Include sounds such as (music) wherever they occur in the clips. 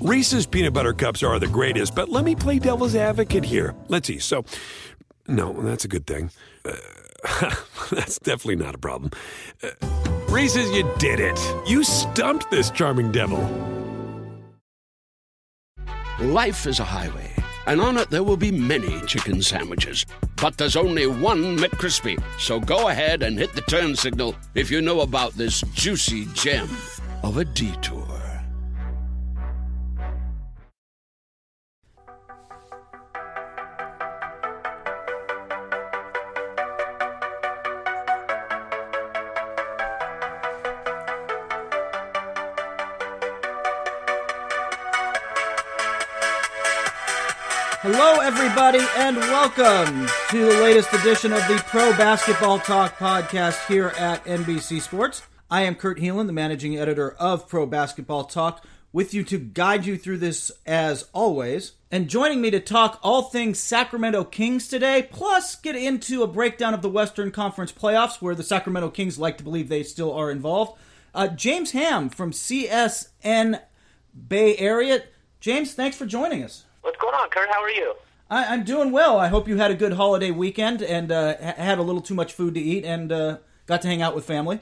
Reese's peanut butter cups are the greatest, but let me play devil's advocate here. Let's see. So, no, that's a good thing. Uh, (laughs) that's definitely not a problem. Uh, Reese's, you did it. You stumped this charming devil. Life is a highway, and on it there will be many chicken sandwiches. But there's only one McCrispy. So go ahead and hit the turn signal if you know about this juicy gem of a detour. Hello, everybody, and welcome to the latest edition of the Pro Basketball Talk podcast here at NBC Sports. I am Kurt Helin, the managing editor of Pro Basketball Talk, with you to guide you through this as always. And joining me to talk all things Sacramento Kings today, plus get into a breakdown of the Western Conference playoffs, where the Sacramento Kings like to believe they still are involved. Uh, James Ham from CSN Bay Area. James, thanks for joining us. What's going on, Kurt? How are you? I, am doing well. I hope you had a good holiday weekend and uh, had a little too much food to eat and uh, got to hang out with family.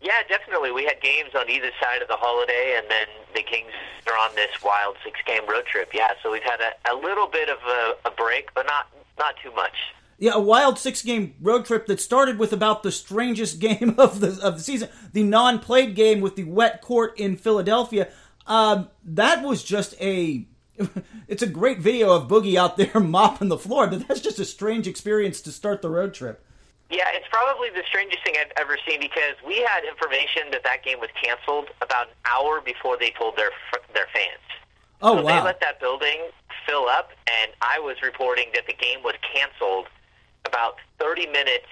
Yeah, definitely. We had games on either side of the holiday, and then the Kings are on this wild six-game road trip. Yeah, so we've had a, a little bit of a, a break, but not not too much. Yeah, a wild six-game road trip that started with about the strangest (laughs) game of the of the season, the non-played game with the wet court in Philadelphia. Um, that was just a (laughs) it's a great video of Boogie out there (laughs) mopping the floor, but that's just a strange experience to start the road trip. Yeah, it's probably the strangest thing I've ever seen because we had information that that game was canceled about an hour before they told their their fans. Oh so wow! They let that building fill up, and I was reporting that the game was canceled about 30 minutes.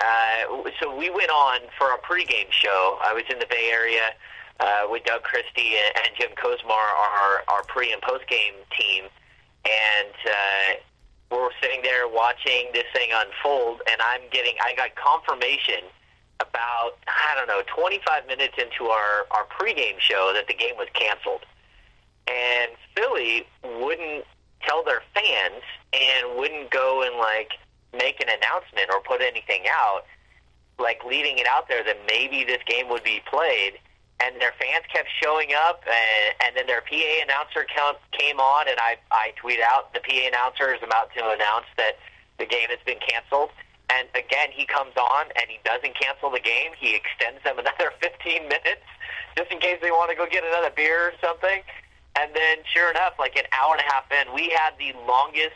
Uh, so we went on for a pregame show. I was in the Bay Area uh, with Doug Christie and Jim Kozimor, our, our pre and post game team, and uh, we're sitting there watching this thing unfold. And I'm getting, I got confirmation about I don't know 25 minutes into our our pregame show that the game was canceled, and Philly wouldn't tell their fans and wouldn't go and like make an announcement or put anything out, like leaving it out there that maybe this game would be played and their fans kept showing up, and, and then their PA announcer came on, and I, I tweet out the PA announcer is about to announce that the game has been canceled. And again, he comes on and he doesn't cancel the game. He extends them (laughs) another 15 minutes just in case they want to go get another beer or something. And then, sure enough, like an hour and a half in, we had the longest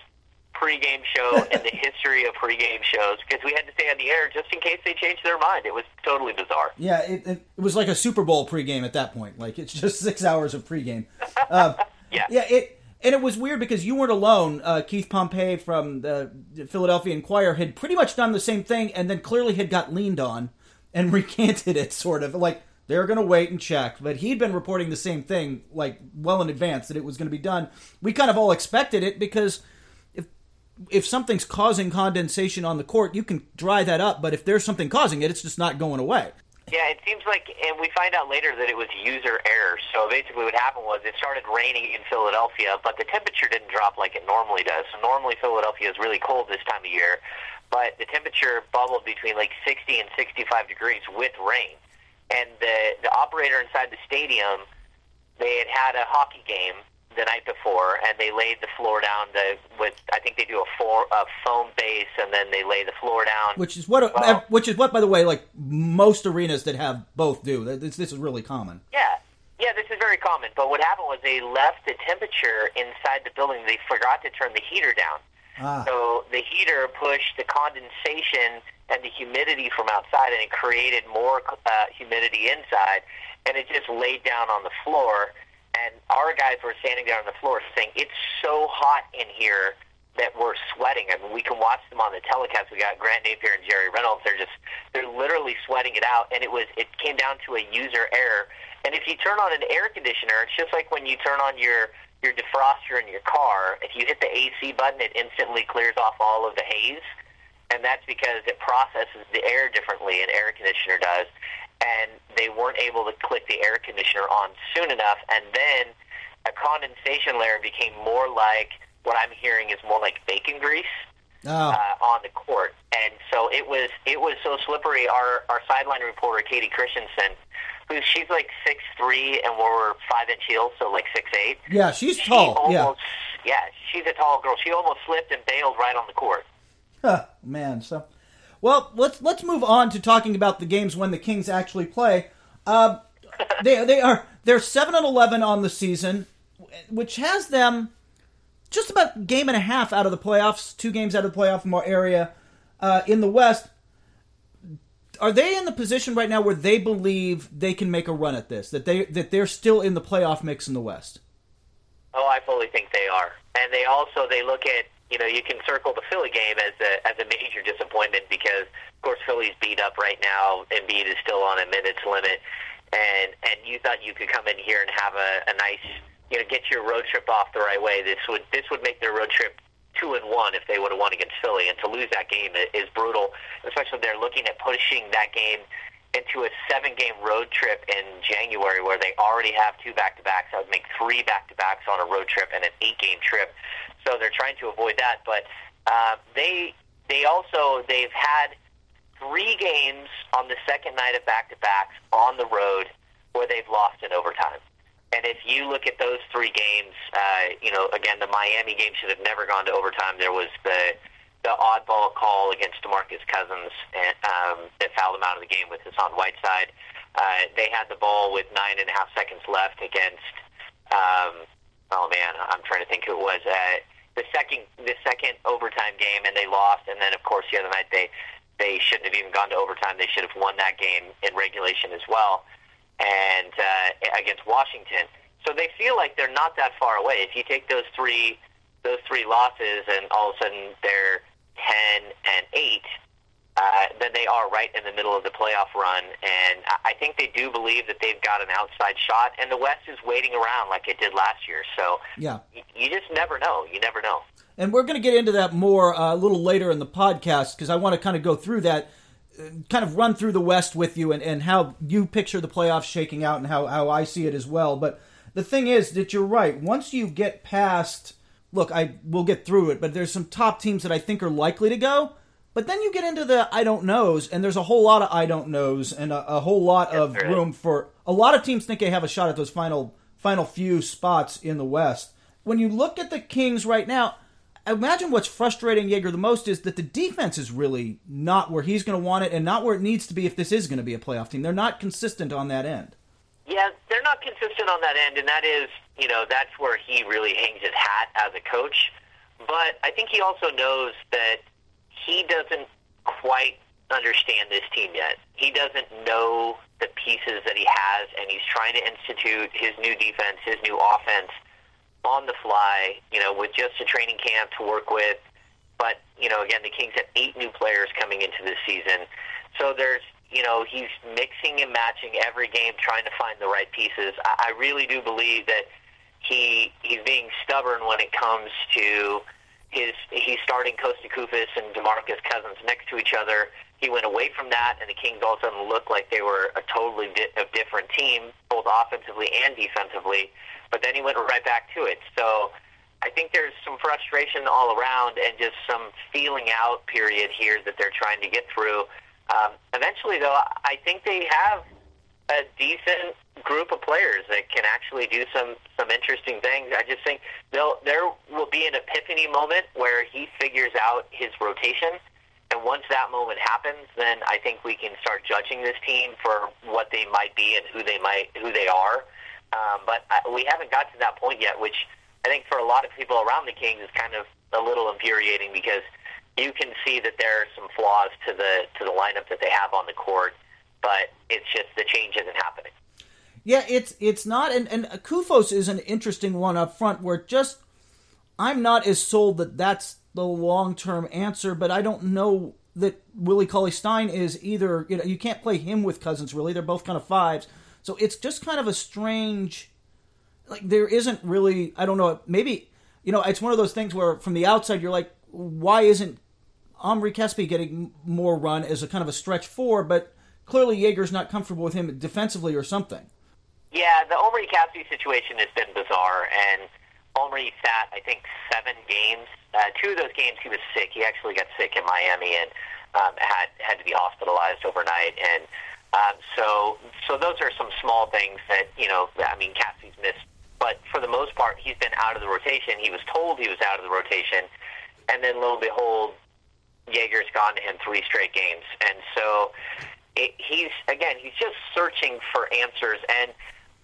pregame show (laughs) in the history of pregame shows because we had to stay on the air just in case they changed their mind. It was totally bizarre. Yeah, it, it, was like a Super Bowl pregame at that point. Like it's just (laughs) six hours of pregame. Uh, (laughs) yeah, yeah. It and it was weird because you weren't alone. Uh, Keith Pompey from the Philadelphia Inquirer had pretty much done the same thing, and then clearly had got leaned on and recanted it. Sort of like they're going to wait and check. But he'd been reporting the same thing like well in advance that it was going to be done. We kind of all expected it because if something's causing condensation on the court, you can dry that up. But if there's something causing it, it's just not going away. Yeah, it seems like, and we find out later that it was user error. So basically, what happened was it started raining in Philadelphia, but the temperature didn't drop like it normally does. So normally, Philadelphia is really cold this time of year, but the temperature bubbled between like 60 and 65 degrees with rain. And the the operator inside the stadium, they had had a hockey game the night before, and they laid the floor down the, with I think they do a, four, a foam base, and then they lay the floor down. Which is what, well, which is what, by the way, like most arenas that have both do. This, this is really common. Yeah, yeah, this is very common. But what happened was they left the temperature inside the building. They forgot to turn the heater down. Ah. So the heater pushed the condensation and the humidity from outside, and it created more uh, humidity inside, and it just laid down on the floor and our guys were standing there on the floor saying, "It's so hot in here that we're sweating." I mean, we can watch them on the telecast. We got Grant Napear and Jerry Reynolds. They're just they're literally sweating it out, and it was it came down to a user error. And if you turn on an air conditioner, it's just like when you turn on your your defroster in your car. If you hit the AC button, it instantly clears off all of the haze, and that's because it processes the air differently. An air conditioner does they weren't able to click the air conditioner on soon enough. And then a condensation layer became more like what I'm hearing is more like bacon grease Oh, uh, on the court, and so it was it was so slippery. Our our sideline reporter Kayte Christensen, who she's like six three and we're five inch heels, so like six eight. yeah, she's She tall. Yeah. yeah, she's a tall girl. She almost slipped and bailed right on the court. Huh, man, so well, let's let's move on to talking about the games when the Kings actually play. Um, they they are they're seven and eleven on the season, which has them just about game and a half out of the playoffs, two games out of the playoff area uh, in the West. Are they in the position right now where they believe they can make a run at this? That they that they're still in the playoff mix in the West? Oh, I fully think they are, and they also they look at you know you can circle the Philly game as a as a major disappointment because of course Philly's beat up right now. Embiid is still on a minutes limit, and and you thought you could come in here and have a, a nice you know get your road trip off the right way. This would this would make their road trip two and one if they would have won against Philly, and to lose that game is brutal. Especially they're looking at pushing that game into a seven game road trip in January where they already have two back to backs. That would make three back to backs on a road trip and an eight game trip. So they're trying to avoid that. But uh, they they also they've had three games on the second night of back to backs on the road where they've lost in overtime. And if you look at those three games, uh, you know, again, the Miami game should have never gone to overtime. There was the the oddball call against DeMarcus Cousins and, um, that fouled him out of the game with Hassan Whiteside. Uh, they had the ball with nine and a half seconds left against. Um, oh man, I'm trying to think who it was. Uh, the second the second overtime game, and they lost. And then of course the other night they they shouldn't have even gone to overtime. They should have won that game in regulation as well and uh, against Washington. So they feel like they're not that far away. If you take those three those three losses and all of a sudden they're ten and eight, uh, then they are right in the middle of the playoff run. And I I think they do believe that they've got an outside shot, and the West is waiting around like it did last year. So Yeah. y- you just never know. You never know. And we're going to get into that more uh, a little later in the podcast because I want to kind of go through that, uh, kind of run through the West with you and, and how you picture the playoffs shaking out and how, how I see it as well. But the thing is that you're right. Once you get past, look, I will get through it, but there's some top teams that I think are likely to go. But then you get into the I don't knows, and there's a whole lot of I don't knows and a, a whole lot of there is. room for a lot of teams think they have a shot at those final final few spots in the West. When you look at the Kings right now, imagine what's frustrating Joerger the most is that the defense is really not where he's going to want it and not where it needs to be if this is going to be a playoff team. They're not consistent on that end. Yeah, they're not consistent on that end, and that is, you know, that's where he really hangs his hat as a coach. But I think he also knows that he doesn't quite understand this team yet. He doesn't know the pieces that he has, and he's trying to institute his new defense, his new offense on the fly, you know, with just a training camp to work with. But, you know, again, the Kings have eight new players coming into this season. So there's, you know, he's mixing and matching every game, trying to find the right pieces. I, I really do believe that he he's being stubborn when it comes to his he's starting Kosta Koufos and Demarcus Cousins next to each other. He went away from that, and the Kings all of a sudden looked like they were a totally di- a different team, both offensively and defensively. But then he went right back to it. So I think there's some frustration all around, and just some feeling out period here that they're trying to get through. Um, eventually, though, I think they have a decent group of players that can actually do some some interesting things. I just think they'll there will be an epiphany moment where he figures out his rotation, and once that moment happens, then I think we can start judging this team for what they might be and who they might who they are. Um, but I, we haven't got to that point yet, which I think for a lot of people around the Kings is kind of a little infuriating because you can see that there are some flaws to the to the lineup that they have on the court, but it's just the change isn't happening. Yeah, it's it's not, and and Koufos is an interesting one up front where just I'm not as sold that that's the long term answer, but I don't know that Willie Cauley Stein is either. You know, you can't play him with Cousins really; they're both kind of fives, so it's just kind of a strange. Like there isn't really, I don't know, maybe you know, it's one of those things where from the outside you're like, why isn't Omri Casspi getting more run as a kind of a stretch four? But clearly Joerger's not comfortable with him defensively or something. Yeah, the Omri Casspi situation has been bizarre, and Omri sat, I think, seven games. Uh, two of those games he was sick. He actually got sick in Miami and um, had had to be hospitalized overnight. And um, so, so those are some small things that you know. I mean, Casspi's missed, but for the most part, he's been out of the rotation. He was told he was out of the rotation, and then lo and behold, Joerger's gone him three straight games. And so, it, he's again, he's just searching for answers. And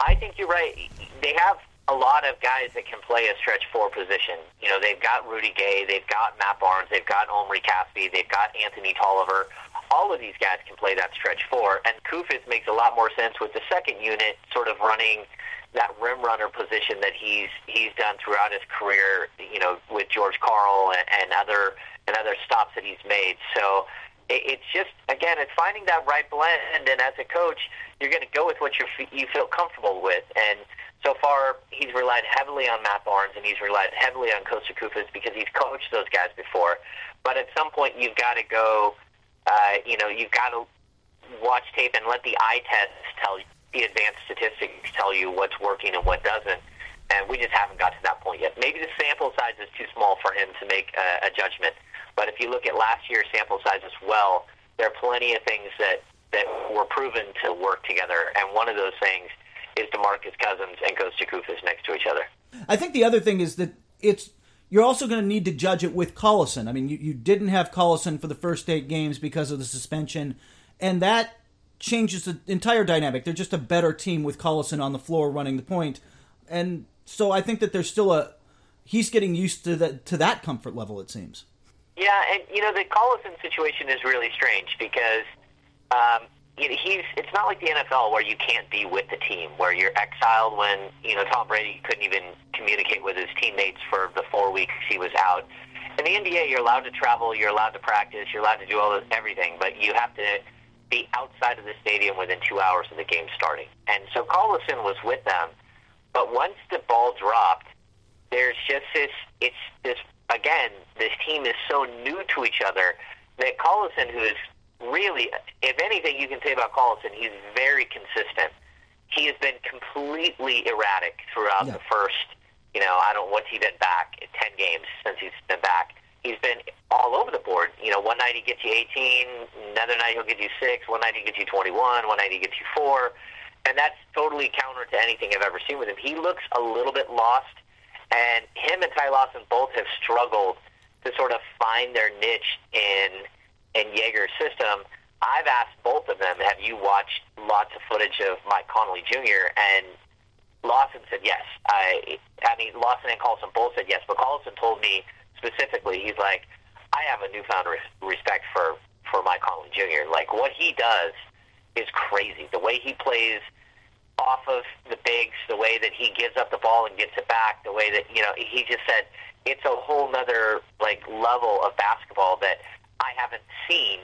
I think you're right. They have a lot of guys that can play a stretch four position. You know, they've got Rudy Gay, they've got Matt Barnes, they've got Omri Casspi, they've got Anthony Tolliver. All of these guys can play that stretch four, and Koufos makes a lot more sense with the second unit sort of running that rim runner position that he's he's done throughout his career. You know, with George Karl and, and other and other stops that he's made. So it, it's just again, it's finding that right blend, and as a coach, you're going to go with what you you feel comfortable with, and so far he's relied heavily on Matt Barnes and he's relied heavily on Kosta Koufos because he's coached those guys before. But at some point you've got to go, uh, you know, you've got to watch tape and let the eye test tell you, the advanced statistics tell you what's working and what doesn't. And we just haven't got to that point yet. Maybe the sample size is too small for him to make a, a judgment. But if you look at last year's sample size as well, there are plenty of things that, that were proven to work together. And one of those things – is DeMarcus Cousins and Kosta Koufos next to each other. I think the other thing is that it's you're also going to need to judge it with Collison. I mean, you, you didn't have Collison for the first eight games because of the suspension, and that changes the entire dynamic. They're just a better team with Collison on the floor running the point, and so I think that there's still a he's getting used to that to that comfort level. It seems. Yeah, and you know the Collison situation is really strange because um, you know, he's it's not like the NFL where you can't be with the team, where you're exiled when you know Tom Brady couldn't even communicate with his teammates for the four weeks he was out. In the NBA, you're allowed to travel, you're allowed to practice, you're allowed to do all this everything, but you have to be outside of the stadium within two hours of the game starting. And so Collison was with them, but once the ball dropped, there's just this. It's this again. This team is so new to each other that Collison, who is really, if anything you can say about Collison, he's very consistent. He has been completely erratic throughout yeah. the first, you know, I don't what's he been back ten games since he's been back. He's been all over the board. You know, one night he gets you 18, another night he'll give you six, one night he gets you 21, one night he gets you four, and that's totally counter to anything I've ever seen with him. He looks a little bit lost, and him and Ty Lawson both have struggled to sort of find their niche in in Joerger's system, I've asked both of them, have you watched lots of footage of Mike Conley Jr.? And Lawson said yes. I, I mean, Lawson and Collison both said yes, but Collison told me specifically, he's like, I have a newfound res- respect for, for Mike Conley Jr. Like, what he does is crazy. The way he plays off of the bigs, the way that he gives up the ball and gets it back, the way that, you know, he just said it's a whole nother, like, level of basketball that I haven't seen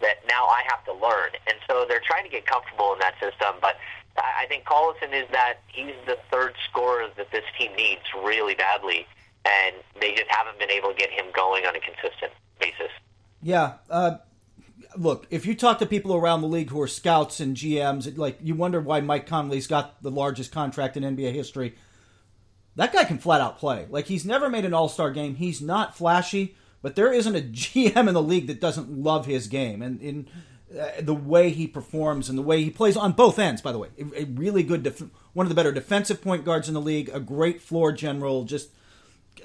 that now I have to learn. And so they're trying to get comfortable in that system. But I think Collison is that he's the third scorer that this team needs really badly, and they just haven't been able to get him going on a consistent basis. Yeah. Uh, look, if you talk to people around the league who are scouts and GMs, like you wonder why Mike Conley's got the largest contract in NBA history. That guy can flat out play. Like he's never made an All Star game. He's not flashy but there isn't a (laughs) GM in the league that doesn't love his game and in uh, the way he performs and the way he plays on both ends. By the way, a, a really good, def- one of the better defensive point guards in the league, a great floor general, just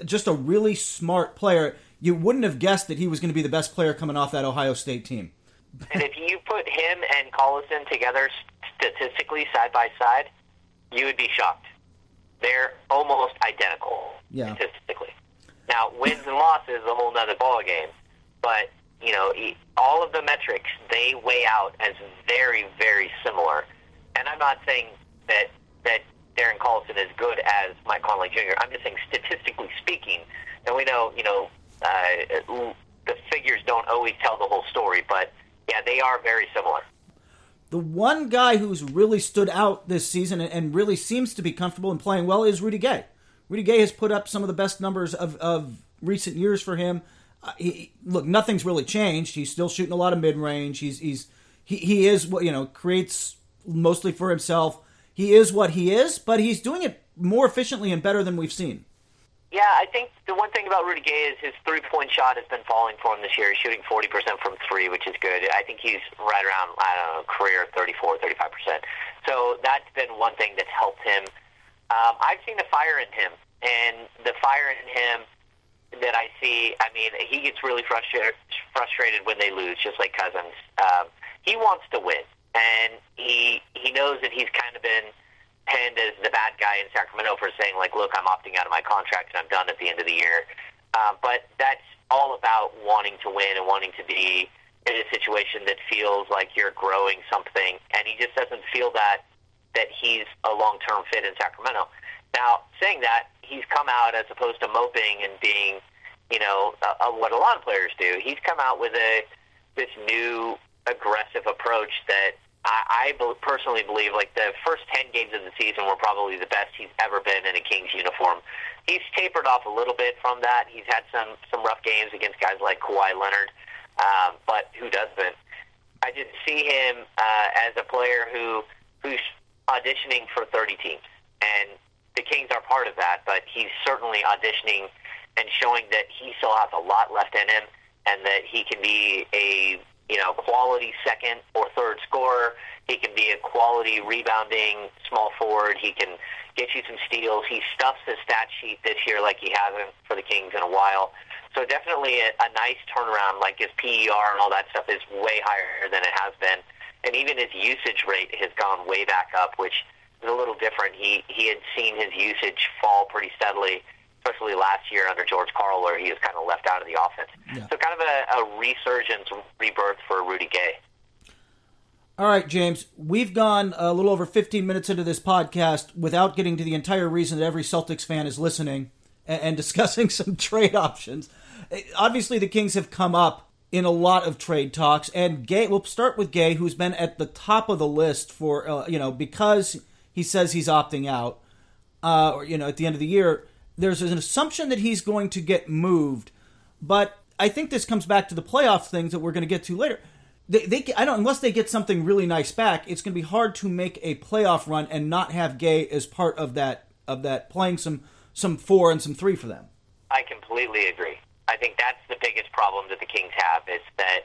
just a really smart player. You wouldn't have guessed that he was going to be the best player coming off that Ohio State team. and if you put him and Collison together statistically side by side, you would be shocked. They're almost identical yeah. statistically. Now, wins and losses is a whole other ball game, but you know, all of the metrics they weigh out as very, very similar. And I'm not saying that that Darren Collison is good as Mike Conley Jr. I'm just saying, statistically speaking, and we know, you know, uh, the figures don't always tell the whole story, but yeah, they are very similar. The one guy who's really stood out this season and really seems to be comfortable and playing well is Rudy Gay. Rudy Gay has put up some of the best numbers of, of recent years for him. Uh, he, look, nothing's really changed. He's still shooting a lot of mid range. He's he's he, he is what you know creates mostly for himself. He is what he is, but he's doing it more efficiently and better than we've seen. Yeah, I think the one thing about Rudy Gay is his three point shot has been falling for him this year. He's shooting 40% from three, which is good. I think he's right around, I don't know, career 34, 35%. So that's been one thing that's helped him. Um, I've seen the fire in him, and the fire in him that I see, I mean, he gets really frustrated, frustrated when they lose, just like Cousins. Um, he wants to win, and he he knows that he's kind of been penned as the bad guy in Sacramento for saying like, look, I'm opting out of my contract and I'm done at the end of the year. Uh, but that's all about wanting to win and wanting to be in a situation that feels like you're growing something, and he just doesn't feel that that he's a long-term fit in Sacramento. Now, saying that, he's come out as opposed to moping and being, you know, uh, what a lot of players do. He's come out with a this new aggressive approach that I, I personally believe like the first 10 games of the season were probably the best he's ever been in a Kings uniform. He's tapered off a little bit from that. He's had some, some rough games against guys like Kawhi Leonard, um, but who doesn't? I just see him uh, as a player who who's auditioning for 30 teams, and the Kings are part of that. But he's certainly auditioning and showing that he still has a lot left in him, and that he can be a you know, quality second or third scorer. He can be a quality rebounding small forward. He can get you some steals. He stuffs the stat sheet this year like he hasn't for the Kings in a while. So definitely a, a nice turnaround. Like his PER and all that stuff is way higher than it has been, and even his usage rate has gone way back up, which is a little different. He he had seen his usage fall pretty steadily especially last year under George Karl, where he was kind of left out of the offense. Yeah. So kind of a, a resurgence, rebirth for Rudy Gay. All right, James, we've gone a little over 15 minutes into this podcast without getting to the entire reason that every Celtics fan is listening and, and (laughs) discussing some trade options. Obviously, the Kings have come up in a lot of trade talks, and Gay. We'll start with Gay, who's been at the top of the list for uh, you know because he says he's opting out, uh, or you know at the end of the year there's an assumption that he's going to get moved, but I think this comes back to the playoff things that we're going to get to later. They, they, I don't, unless they get something really nice back, it's going to be hard to make a playoff run and not have Gay as part of that of that playing some some four and some three for them. I completely agree. I think that's the biggest problem that the Kings have is that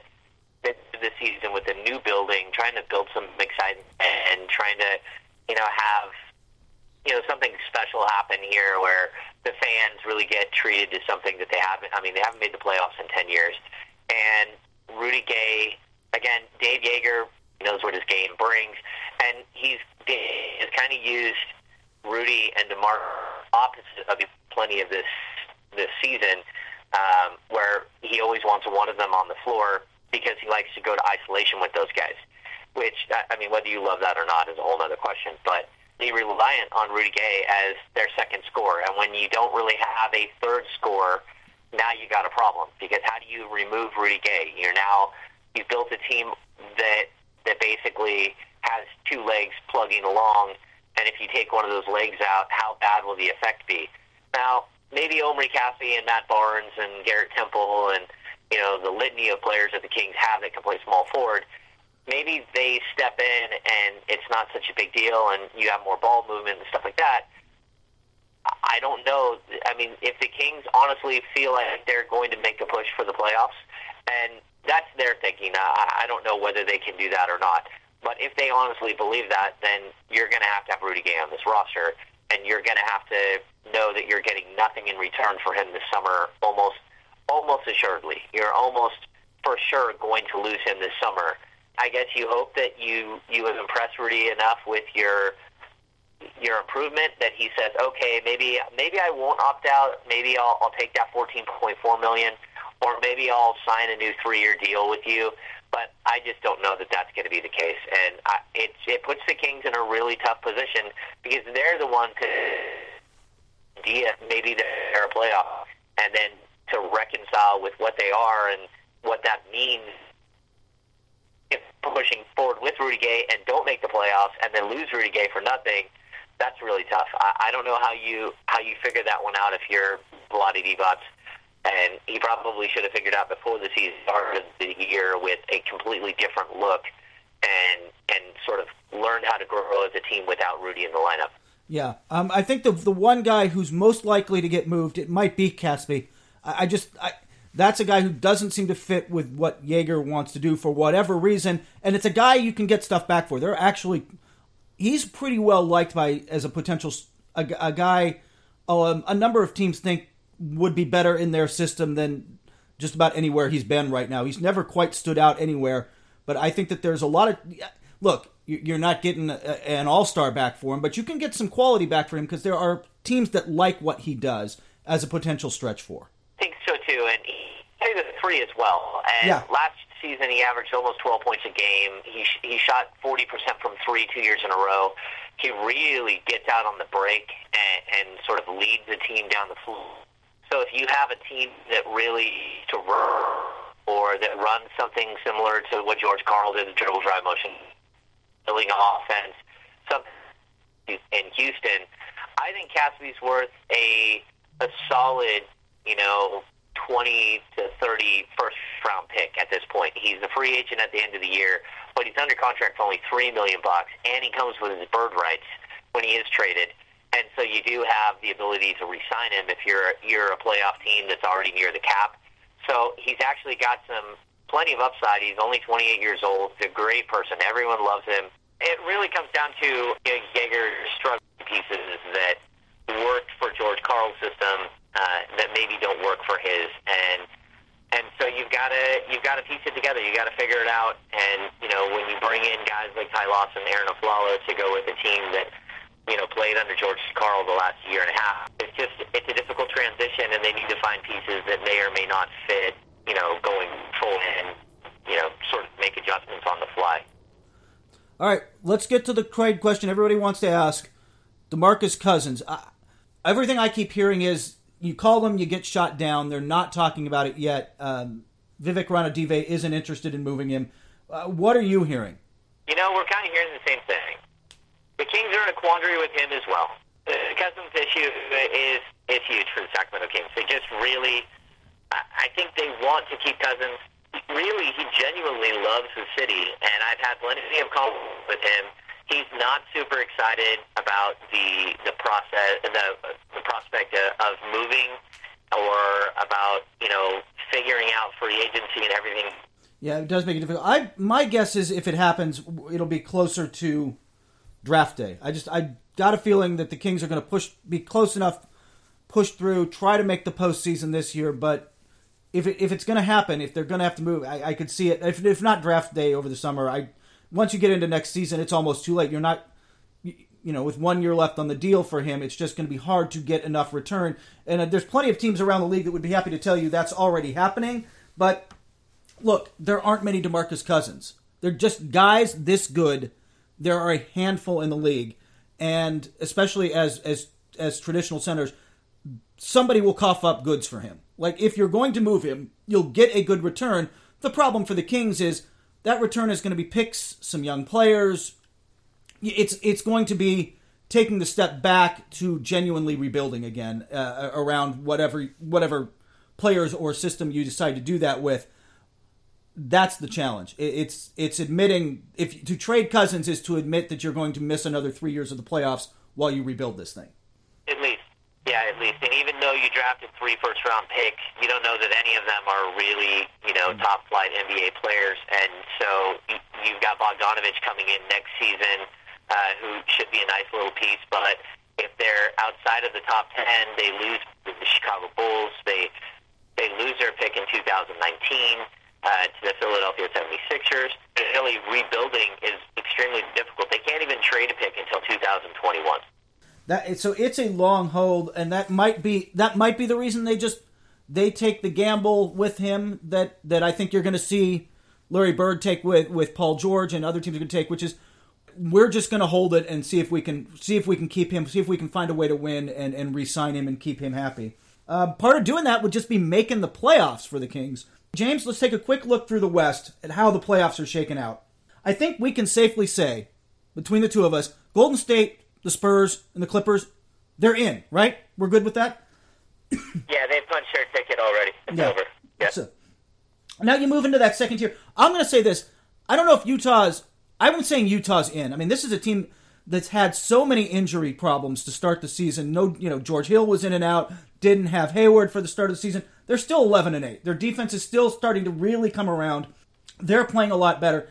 this season with the new building, trying to build some excitement and trying to, you know, have you know something special happen here where the fans really get treated as something that they haven't. I mean, they haven't made the playoffs in ten years, and Rudy Gay again. Dave Joerger knows what his game brings, and he's has kind of used Rudy and Demar opposite of plenty of this this season, um, where he always wants one of them on the floor because he likes to go to isolation with those guys. Which I mean, whether you love that or not is a whole other question, but reliant on Rudy Gay as their second scorer. And when you don't really have a third scorer, now you got a problem because how do you remove Rudy Gay? You're now you've built a team that that basically has two legs plugging along, and if you take one of those legs out, how bad will the effect be? Now, maybe Omri Casspi and Matt Barnes and Garrett Temple and you know the litany of players that the Kings have that can play small forward maybe they step in and it's not such a big deal and you have more ball movement and stuff like that. I don't know. I mean, if the Kings honestly feel like they're going to make a push for the playoffs, and that's their thinking. I don't know whether they can do that or not. But if they honestly believe that, then you're going to have to have Rudy Gay on this roster, and you're going to have to know that you're getting nothing in return for him this summer, almost, almost assuredly. You're almost for sure going to lose him this summer I guess you hope that you you have impressed Rudy enough with your your improvement that he says, okay, maybe maybe I won't opt out. Maybe I'll, I'll take that 14.4 million, or maybe I'll sign a new three-year deal with you. But I just don't know that that's going to be the case, and I, it it puts the Kings in a really tough position because they're the one to idea maybe they're a playoff, and then to reconcile with what they are and what that means pushing forward with Rudy Gay and don't make the playoffs and then lose Rudy Gay for nothing, that's really tough. I, I don't know how you how you figure that one out if you're Vlade Divac. And he probably should have figured out before the season started the year with a completely different look and and sort of learned how to grow as a team without Rudy in the lineup. Yeah, um, I think the the one guy who's most likely to get moved it might be Casspi. I, I just I, that's a guy who doesn't seem to fit with what Joerger wants to do for whatever reason, and it's a guy you can get stuff back for. They're actually he's pretty well liked by as a potential a, a guy. Um, a number of teams think would be better in their system than just about anywhere he's been right now. He's never quite stood out anywhere, but I think that there's a lot of look. You're not getting an all star back for him, but you can get some quality back for him because there are teams that like what he does as a potential stretch for. I think so too, and he plays a three as well. And Yeah. last season he averaged almost 12 points a game. He he shot 40% from three two years in a row. He really gets out on the break and, and sort of leads the team down the floor. So if you have a team that really to run or that runs something similar to what George Karl did, the dribble drive motion, building offense, something in Houston, I think Casspi's worth a a solid, you know, 20 to 30 first round pick at this point. He's a free agent at the end of the year, but he's under contract for only 3 million bucks and he comes with his bird rights when he is traded. And so you do have the ability to re-sign him if you're you're a playoff team that's already near the cap. So he's actually got some plenty of upside. He's only 28 years old. He's a great person. Everyone loves him. It really comes down to you Joerger's struggle pieces that worked for George Karl's system uh, that maybe don't work for his, and and so you've got to you've got to piece it together. You got to figure it out. And you know when you bring in guys like Ty Lawson, Arron Afflalo to go with a team that you know played under George Karl the last year and a half, it's just it's a difficult transition, and they need to find pieces that may or may not fit. You know, going full in, you know, sort of make adjustments on the fly. All right, let's get to the trade question everybody wants to ask. DeMarcus Cousins. I, everything I keep hearing is you call them, you get shot down. They're not talking about it yet. Um, Vivek Ranadive isn't interested in moving him. Uh, what are you hearing? You know, we're kind of hearing the same thing. The Kings are in a quandary with him as well. The Cousins issue is is huge for the Sacramento Kings. They just really, I I think they want to keep Cousins. Really, he genuinely loves the city, and I've had plenty of calls with him. He's not super excited about the the process, the the prospect of, moving, or about you know figuring out free agency and everything Yeah, it does make it difficult. I my guess is if it happens, it'll be closer to draft day. I just I got a feeling that the Kings are going to push, be close enough, push through, try to make the postseason this year. But if it, if it's going to happen, if they're going to have to move, I, I could see it. If, if not draft day over the summer, I once you get into next season, it's almost too late. You're not. You know, with one year left on the deal for him, it's just going to be hard to get enough return. And uh, there's plenty of teams around the league that would be happy to tell you that's already happening. But look, there aren't many DeMarcus Cousins. They're just guys this good. There are a handful in the league, and especially as as as traditional centers, somebody will cough up goods for him. Like if you're going to move him, you'll get a good return. The problem for the Kings is that return is going to be picks, some young players. It's it's going to be taking the step back to genuinely rebuilding again uh, around whatever whatever players or system you decide to do that with that's the challenge. It's it's admitting if to trade Cousins is to admit that you're going to miss another three years of the playoffs while you rebuild this thing. At least. Yeah, at least. And even though you drafted three first round picks, you don't know that any of them are really, you know, top flight NBA players. And so you- you've got Bogdanovich coming in next season, uh, who should be a nice little piece. But if they're outside of the top 10, they lose the Chicago Bulls. They, they lose their pick in 2019 uh, to the Philadelphia 76ers. Really, rebuilding is extremely difficult. They can't even trade a pick until 2021. That so it's a long hold, and that might be that might be the reason they just they take the gamble with him that that I think you're going to see Larry Bird take with with Paul George and other teams are going to take, which is we're just going to hold it and see if we can see if we can keep him, see if we can find a way to win and and re-sign him and keep him happy. Uh, part of doing that would just be making the playoffs for the Kings. James, let's take a quick look through the West at how the playoffs are shaken out. I think we can safely say, between the two of us, Golden State, the Spurs, and the Clippers, they're in, right? We're good with that? Yeah, they punched their ticket already. It's Yeah. over. Yeah. So, now you move into that second tier. I'm going to say this. I don't know if Utah's I'm saying Utah's in. I mean, this is a team that's had so many injury problems to start the season. No, you know, George Hill was in and out. Didn't have Hayward for the start of the season. They're still 11 and 8. Their defense is still starting to really come around. They're playing a lot better.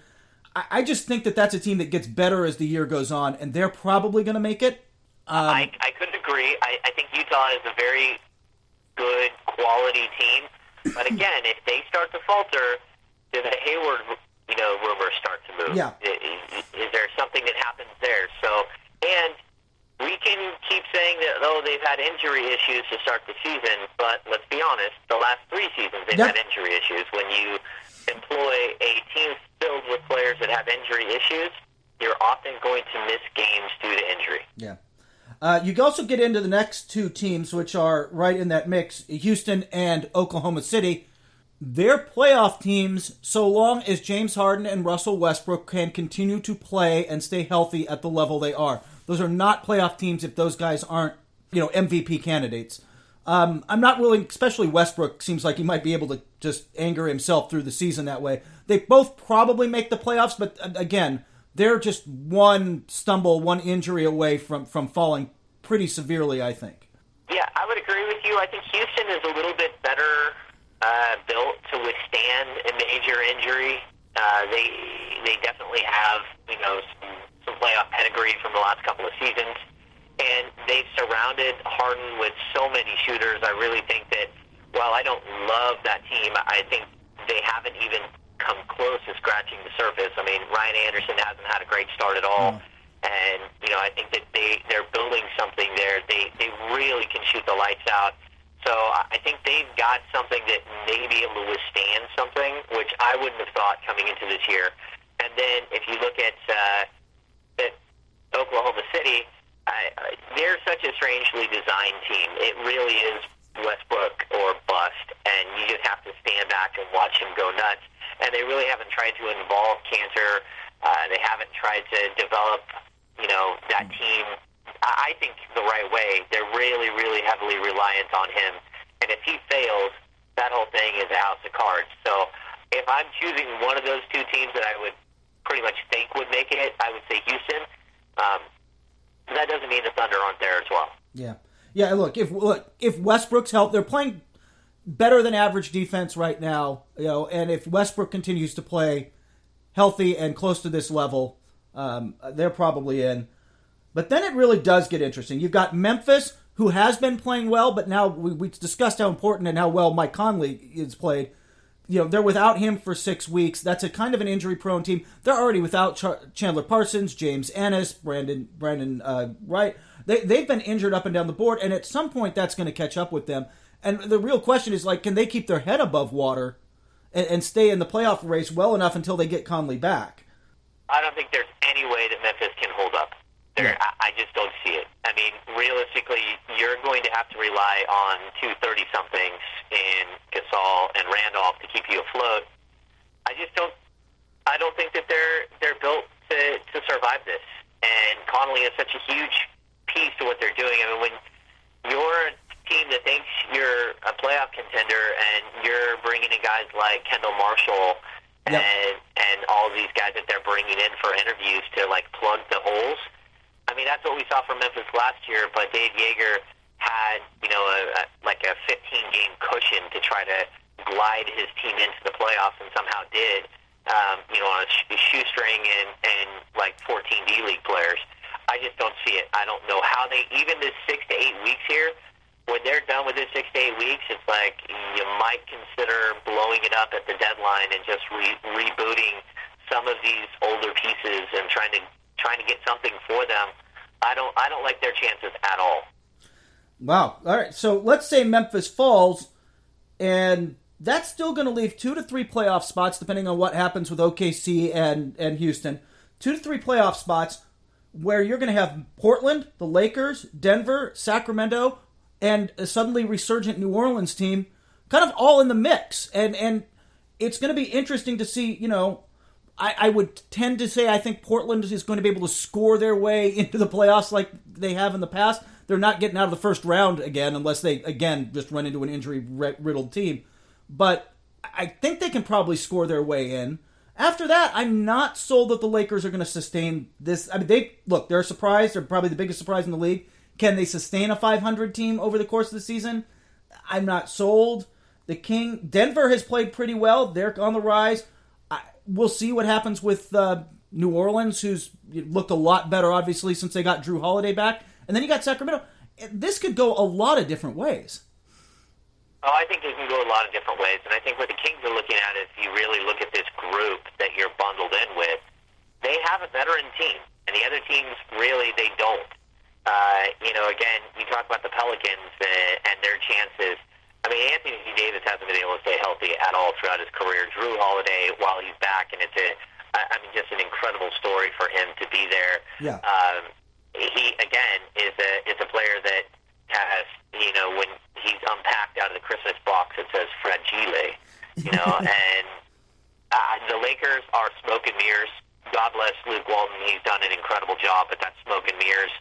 I, I just think that that's a team that gets better as the year goes on, and they're probably going to make it. Um, I, I couldn't agree. I, I think Utah is a very good quality team, but again, if they start to falter, then the Hayward you know, rumors start to move. Yeah. Is, is there something that happens there? So, and we can keep saying that, oh, they've had injury issues to start the season, but let's be honest, the last three seasons they've had injury issues. When you employ a team filled with players that have injury issues, you're often going to miss games due to injury. Yeah. Uh, you also get into the next two teams, which are right in that mix Houston and Oklahoma City their playoff teams so long as James Harden and Russell Westbrook can continue to play and stay healthy at the level they are. Those are not playoff teams if those guys aren't, you know, MVP candidates. Um, I'm not willing, especially Westbrook seems like he might be able to just anger himself through the season that way. They both probably make the playoffs, but uh, again, they're just one stumble, one injury away from, from falling pretty severely, I think. Yeah, I would agree with you. I think Houston is a little bit better uh, built to withstand a major injury. Uh, they they definitely have you know some, some playoff pedigree from the last couple of seasons, and they've surrounded Harden with so many shooters. I really think that while I don't love that team, I think they haven't even come close to scratching the surface. I mean, Ryan Anderson hasn't had a great start at all. Mm. And you know, I think that they they're building something there. They they really can shoot the lights out so I think they've got something that may be able to withstand something, which I wouldn't have thought coming into this year. And then if you look at uh, at Oklahoma City, I, I, they're such a strangely designed team. It really is Westbrook or bust, and you just have to stand back and watch him go nuts. And they really haven't tried to involve Kanter. Uh, they haven't tried to develop, you know, that team I think, the right way. They're really, really heavily reliant on him. And if he fails, that whole thing is a house of cards. So if I'm choosing one of those two teams that I would pretty much think would make it, I would say Houston. Um, that doesn't mean the Thunder aren't there as well. Yeah, yeah. Look, if look if Westbrook's help, they're playing better than average defense right now. You know, and if Westbrook continues to play healthy and close to this level, um, they're probably in. But then it really does get interesting. You've got Memphis, who has been playing well, but now we, we discussed how important and how well Mike Conley is played. You know, they're without him for six weeks. That's a kind of an injury prone team. They're already without Ch- Chandler Parsons, James Ennis, Brandon Brandon uh, Wright. They, they've been injured up and down the board, and at some point that's going to catch up with them. And the real question is like, can they keep their head above water and, and stay in the playoff race well enough until they get Conley back? I don't think there's any way that Memphis can hold up. There, yeah. I, I just don't see it. I mean, realistically, you're going to have to rely on two thirty somethings in Gasol and Randolph to keep you afloat. I just don't. I don't think that they're they're built to to survive this. And Conley is such a huge piece to what they're doing. I mean, when you're a team that thinks you're a playoff contender and you're bringing in guys like Kendall Marshall yep. and and all these guys that they're bringing in for interviews to like plug the holes I mean, that's what we saw from Memphis last year. But Dave Joerger had, you know, a, a, like a 15 game cushion to try to glide his team into the playoffs, and somehow did. Um, you know, on a, sh- shoestring and and like 14 D League players. I just don't see it. I don't know how they even this six to eight weeks here. When they're done with this six to eight weeks, it's like you might consider blowing it up at the deadline and just re- rebooting some of these older pieces and trying to trying to get something for them. I don't I don't like their chances at all. Wow. All right. So let's say Memphis falls, and that's still going to leave two to three playoff spots, depending on what happens with OKC and and Houston. Two to three playoff spots where you're going to have Portland, the Lakers, Denver, Sacramento, and a suddenly resurgent New Orleans team, kind of all in the mix. And and it's going to be interesting to see, you know, I, I, would tend to say I think Portland is going to be able to score their way (laughs) into the playoffs like they have in the past. They're not getting out of the first round again unless they again just run into an injury riddled team. But I think they can probably score their way in. After that, I'm not sold that the Lakers are going to sustain this. I mean, they look, they're a surprise. They're probably the biggest surprise in the league. Can they sustain a 500 team over the course of the season? I'm not sold. The King Denver has played pretty well. They're on the rise. We'll see what happens with uh, New Orleans, who's looked a lot better, obviously, since they got Jrue Holiday back. And then you got Sacramento. This could go a lot of different ways. Oh, I think it can go a lot of different ways, and I think what the Kings are looking at is you really look at this group that you're bundled in with. They have a veteran team, and the other teams really they don't. Uh, you know, again, you talk about the Pelicans uh, and their chances. I mean, Anthony Davis hasn't been able to stay healthy at all throughout his career. Jrue Holiday, while he's back, and it's a, I mean, just an incredible story for him to be there. Yeah. Um, he again is a is a player that has you know when he's unpacked out of the Christmas box it says fragile, you know, (laughs) and uh, the Lakers are smoke and mirrors. God bless Luke Walton; he's done an incredible job, but that's smoke and mirrors,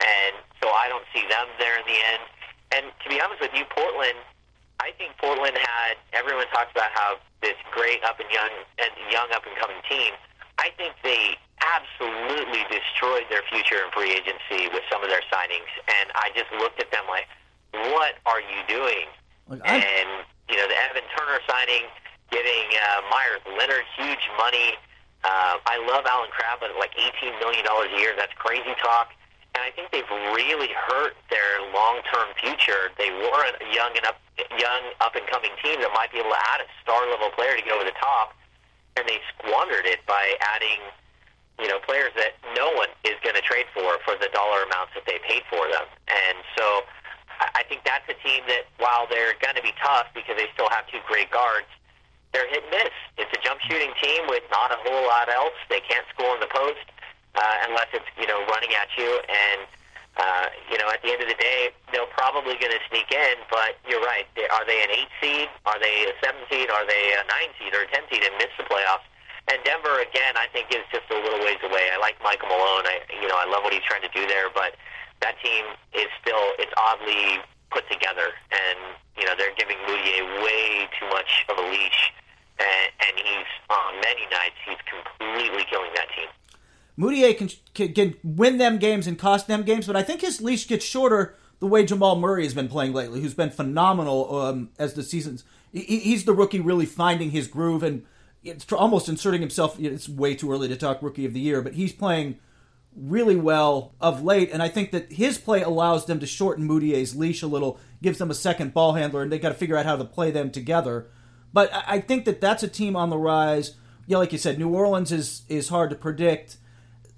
and so I don't see them there in the end. And to be honest with you, Portland, I think Portland had everyone talks about how this great up and young and young up and coming team. I think they absolutely destroyed their future in free agency with some of their signings, and I just looked at them like, "What are you doing?" Like, I- and you know, the Evan Turner signing, giving uh, Meyers Leonard huge money. Uh, I love Allen Crabbe, but like eighteen million dollars a year, that's crazy talk. And I think they've really hurt their long-term future. They were a young and up, young up-and-coming team that might be able to add a star-level player to get over the top, and they squandered it by adding you know, players that no one is going to trade for for the dollar amounts that they paid for them. And so I I think that's a team that, while they're going to be tough because they still have two great guards, they're hit and miss. It's a jump shooting team with not a whole lot else. They can't score in the post uh, unless it's, you know, running at you. And, uh, you know, at the end of the day, they're probably going to sneak in, but you're right. Are they an eight seed? Are they a seven seed? Are they a nine seed or a ten seed and miss the playoffs? And Denver, again, I think is just a little ways away. I like Michael Malone. I, you know, I love what he's trying to do there, but that team is still it's oddly put together, and you know they're giving Mudiay way too much of a leash, and, and he's on many nights he's completely killing that team. Mudiay can, can can win them games and cost them games, but I think his leash gets shorter the way Jamal Murray has been playing lately, who's been phenomenal um, as the seasons. He, he's the rookie really finding his groove and it's almost inserting himself. It's way too early to talk rookie of the year, but he's playing really well of late, and I think that his play allows them to shorten Mudiay's leash a little, gives them a second ball handler, and they got to figure out how to play them together. But I think that that's a team on the rise. Yeah, like you said, New Orleans is is hard to predict.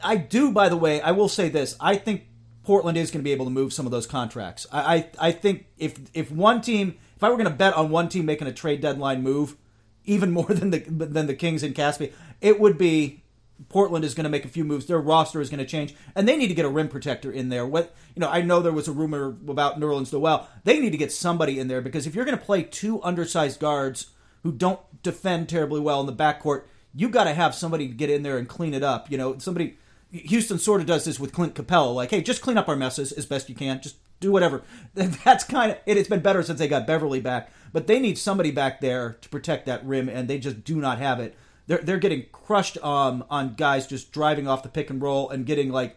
I do, by the way, I will say this: I think Portland is going to be able to move some of those contracts. I I, I think if if one team, if I were going to bet on one team making a trade deadline move, even (laughs) more than the than the Kings and Casspi, it would be Portland is going to make a few moves. Their roster is going to change, and they need to get a rim protector in there. What you know, I know there was a rumor about Nerlens Noel. They need to get somebody in there because if you're going to play two undersized guards who don't defend terribly well in the backcourt, you've got to have somebody get in there and clean it up. You know, somebody. Houston sort of does this with Clint Capela, like, hey, just clean up our messes as best you can. Just do whatever. (laughs) That's kind of it. It's been better since they got Beverley back, but they need somebody back there to protect that rim, and they just do not have it. They're they're getting crushed um, on guys just driving off the pick and roll and getting like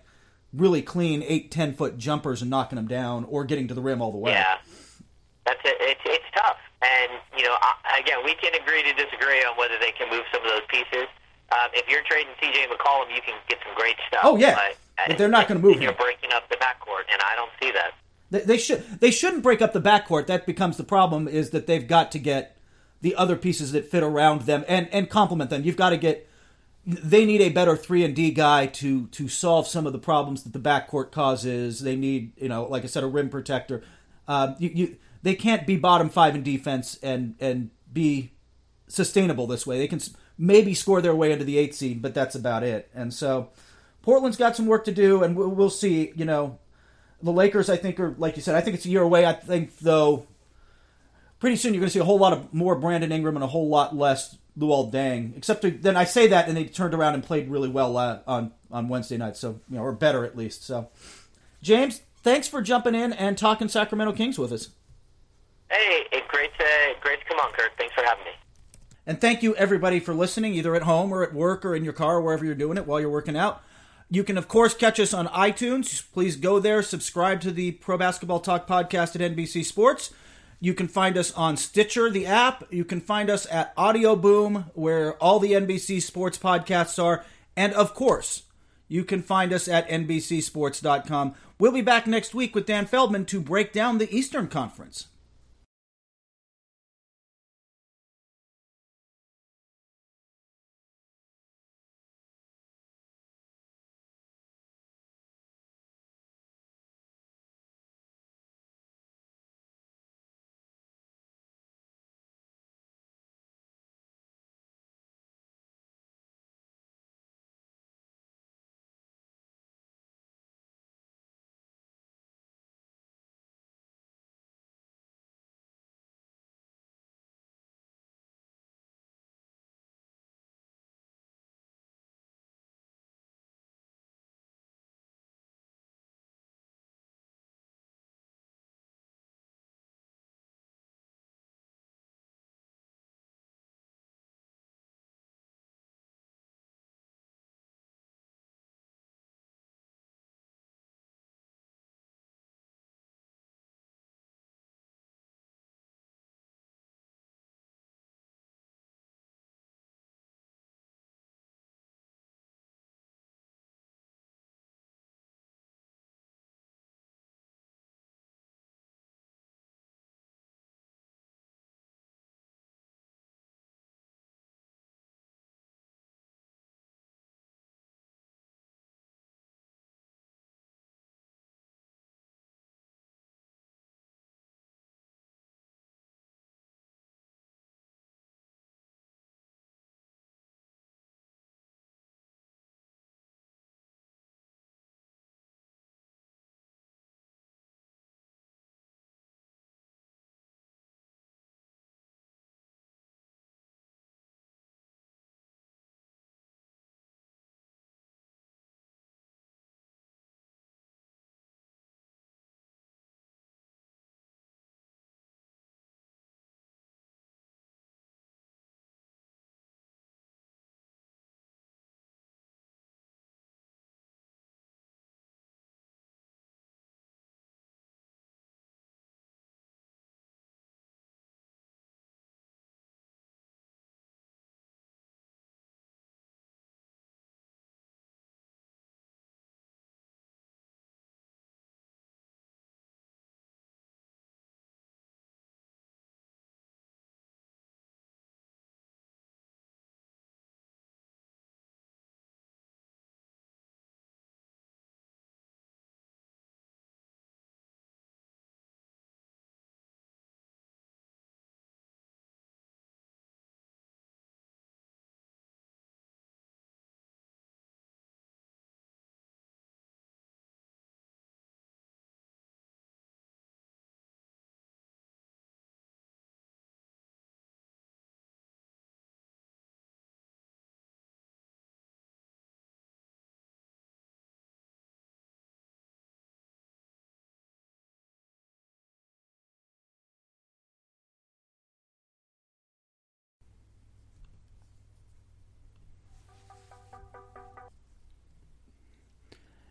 really clean eight ten foot jumpers and knocking them down or getting to the rim all the way. Yeah, that's it. It's it's tough, and you know, I, again, we can agree to disagree on whether they can move some of those pieces. Um, if you're trading C.J. McCollum, you can get some great stuff. Oh, yeah. but, But they're not gonna move You're him. breaking up the backcourt, and I don't see that. They, they should they shouldn't break up the backcourt. That becomes the problem. Is that they've got to get the other pieces that fit around them and and complement them. You've got to get. They need a better three and D guy to to solve some of the problems that the backcourt causes. They need you know, like I said, a rim protector. Um, you, you they can't be bottom five in defense and and be sustainable this way. They can maybe score their way into the eighth seed, but that's about it. And so Portland's got some work to do, and we'll, see. You know, the Lakers, I think, are like you said. I think it's a year away. I think though, pretty soon you're going to see a whole lot of more Brandon Ingram and a whole lot less Luol Deng. Except to, then I say that, and they turned around and played really well uh, on on Wednesday night. So you know, or better at least. So, James, thanks for jumping in and talking Sacramento Kings with us. Hey, great to great to come on, Kurt. Thanks for having me. And thank you, everybody, for listening, either at home or at work or in your car, wherever you're doing it while you're working out. You can, of course, catch us on iTunes. Please go there, subscribe to the Pro Basketball Talk podcast at NBC Sports. You can find us on Stitcher, the app. You can find us at Audio Boom, where all the NBC Sports podcasts are. And, of course, you can find us at NBCSports.com. We'll be back next week with Dan Feldman to break down the Eastern Conference.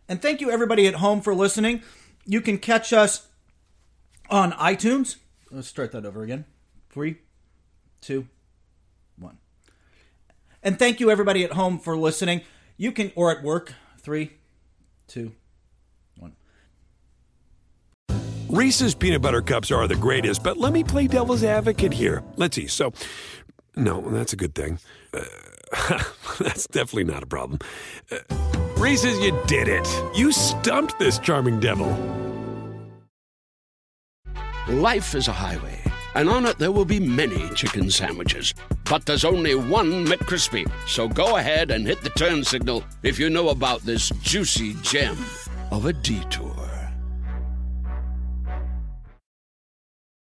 And thank you, everybody at home, for listening. You can catch us on iTunes. Let's start that over again. Three, two, one. And thank you, everybody at home, for listening. You can, or at work. Three, two, one. Reese's peanut butter cups are the greatest, but let me play devil's advocate here. Let's see. So, no, that's a good thing. Uh, (laughs) that's definitely not a problem. Uh, Reese's, you did it. You stumped this charming devil. Life is a highway, and on it there will be many chicken sandwiches. But there's only one McCrispy. So go ahead and hit the turn signal if you know about this juicy gem of a detour.